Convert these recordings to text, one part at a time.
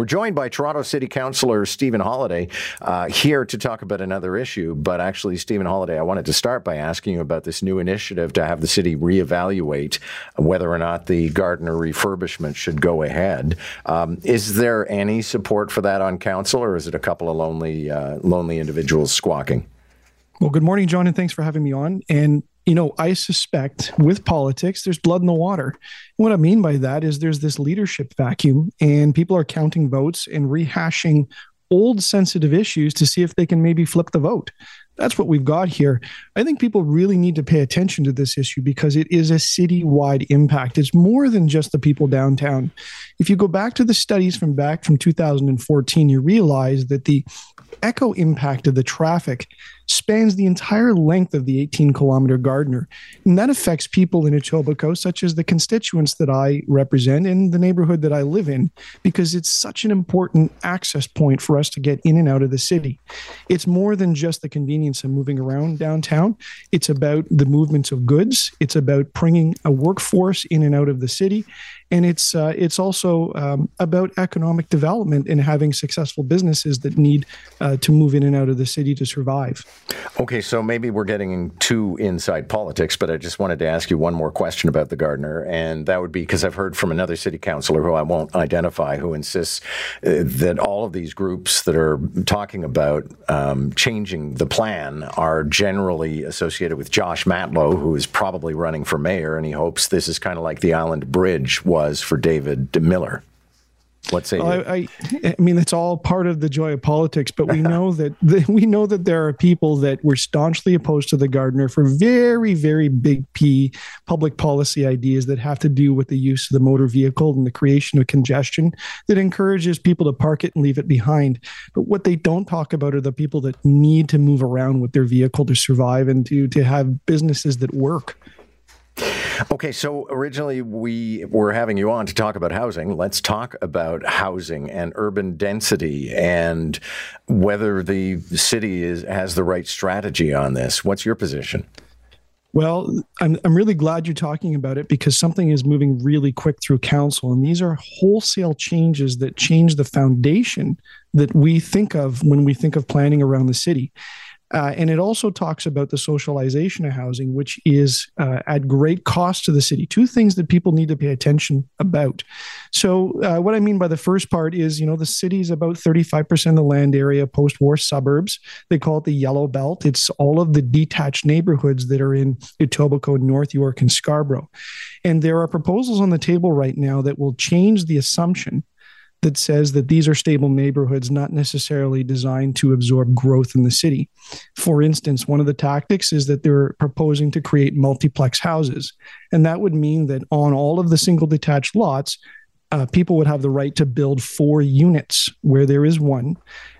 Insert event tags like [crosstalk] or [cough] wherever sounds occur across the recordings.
We're joined by Toronto City Councillor Stephen Holyday uh, here to talk about another issue. But actually, Stephen Holyday, I wanted to start by asking you about this new initiative to have the city reevaluate whether or not the Gardiner refurbishment should go ahead. Um, is there any support for that on council, or is it a couple of lonely, uh, lonely individuals squawking? Well, good morning, John, and thanks for having me on. And you know, I suspect with politics, there's blood in the water. And what I mean by that is there's this leadership vacuum, and people are counting votes and rehashing old sensitive issues to see if they can maybe flip the vote. That's what we've got here. I think people really need to pay attention to this issue because it is a citywide impact. It's more than just the people downtown. If you go back to the studies from back from 2014, you realize that the echo impact of the traffic spans the entire length of the 18 kilometer Gardiner. And that affects people in Etobicoke, such as the constituents that I represent in the neighborhood that I live in, because it's such an important access point for us to get in and out of the city. It's more than just the convenience of moving around downtown, it's about the movements of goods, it's about bringing a workforce in and out of the city. And it's uh, it's also um, about economic development and having successful businesses that need uh, to move in and out of the city to survive. Okay, so maybe we're getting too inside politics, but I just wanted to ask you one more question about the Gardiner, and that would be because I've heard from another city councilor who I won't identify who insists uh, that all of these groups that are talking about um, changing the plan are generally associated with Josh Matlow, who is probably running for mayor, and he hopes this is kind of like the Island Bridge was for David Miller. What say well, I, I, I, mean, it's all part of the joy of politics, but we [laughs] know that the, we know that there are people that were staunchly opposed to the Gardiner for very, very big P public policy ideas that have to do with the use of the motor vehicle and the creation of congestion that encourages people to park it and leave it behind. But what they don't talk about are the people that need to move around with their vehicle to survive and to to have businesses that work. Okay, so originally we were having you on to talk about housing. Let's talk about housing and urban density and whether the city is, has the right strategy on this. What's your position? Well, I'm, I'm really glad you're talking about it because something is moving really quick through council. And these are wholesale changes that change the foundation that we think of when we think of planning around the city. Uh, and it also talks about the socialization of housing, which is uh, at great cost to the city. Two things that people need to pay attention about. So, uh, what I mean by the first part is, you know, the city is about 35% of the land area post war suburbs. They call it the Yellow Belt. It's all of the detached neighborhoods that are in Etobicoke, North York, and Scarborough. And there are proposals on the table right now that will change the assumption that says that these are stable neighborhoods, not necessarily designed to absorb growth in the city. For instance, one of the tactics is that they're proposing to create multiplex houses. And that would mean that on all of the single detached lots, uh, people would have the right to build four units where there is one.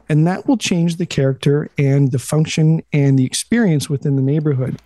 And that will change the character and the function and the experience within the neighborhood.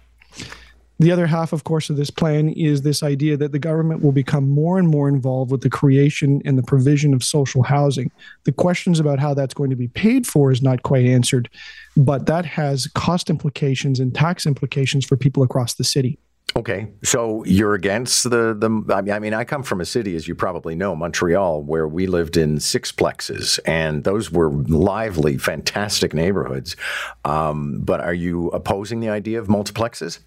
The other half, of course, of this plan is this idea that the government will become more and more involved with the creation and the provision of social housing. The questions about how that's going to be paid for is not quite answered, but that has cost implications and tax implications for people across the city. Okay, so you're against the the. I mean, I come from a city, as you probably know, Montreal, where we lived in sixplexes, and those were lively, fantastic neighborhoods. Um, but are you opposing the idea of multiplexes?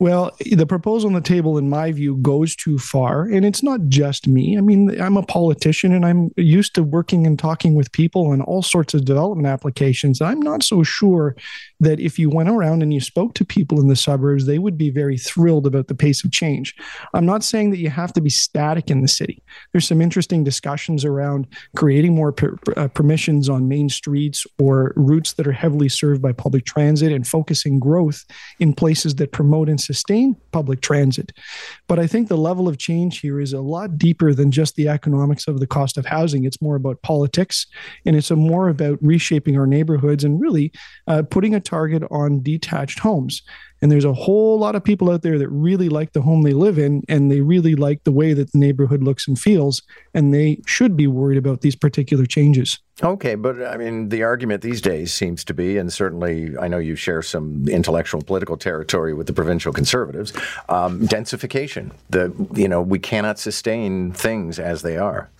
Well, the proposal on the table, in my view, goes too far. And it's not just me. I mean, I'm a politician and I'm used to working and talking with people on all sorts of development applications. I'm not so sure that if you went around and you spoke to people in the suburbs, they would be very thrilled about the pace of change. I'm not saying that you have to be static in the city. There's some interesting discussions around creating more per, uh, permissions on main streets or routes that are heavily served by public transit and focusing growth in places that promote and sustain public transit. But I think the level of change here is a lot deeper than just the economics of the cost of housing. It's more about politics and it's more about reshaping our neighborhoods and really uh, putting a target on detached homes. And there's a whole lot of people out there that really like the home they live in and they really like the way that the neighborhood looks and feels. And they should be worried about these particular changes. Okay, but I mean, the argument these days seems to be, and certainly I know you share some intellectual political territory with the provincial conservatives, um, densification. The you know we cannot sustain things as they are.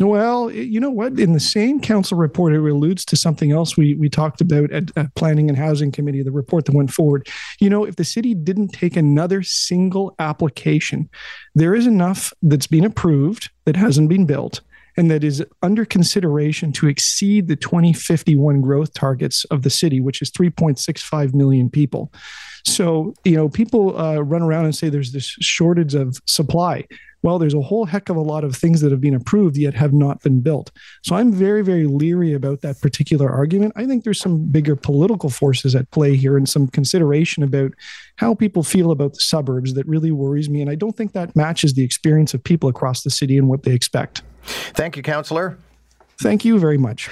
Well, you know what? In the same council report, it alludes to something else we, we talked about at, at Planning and Housing Committee, the report that went forward. You know, if the city didn't take another single application, there is enough that's been approved that hasn't been built and that is under consideration to exceed the 2051 growth targets of the city, which is 3.65 million people. So, you know, people uh, run around and say there's this shortage of supply. Well, there's a whole heck of a lot of things that have been approved yet have not been built. So I'm very, very leery about that particular argument. I think there's some bigger political forces at play here and some consideration about how people feel about the suburbs that really worries me. And I don't think that matches the experience of people across the city and what they expect. Thank you, Councillor. Thank you very much.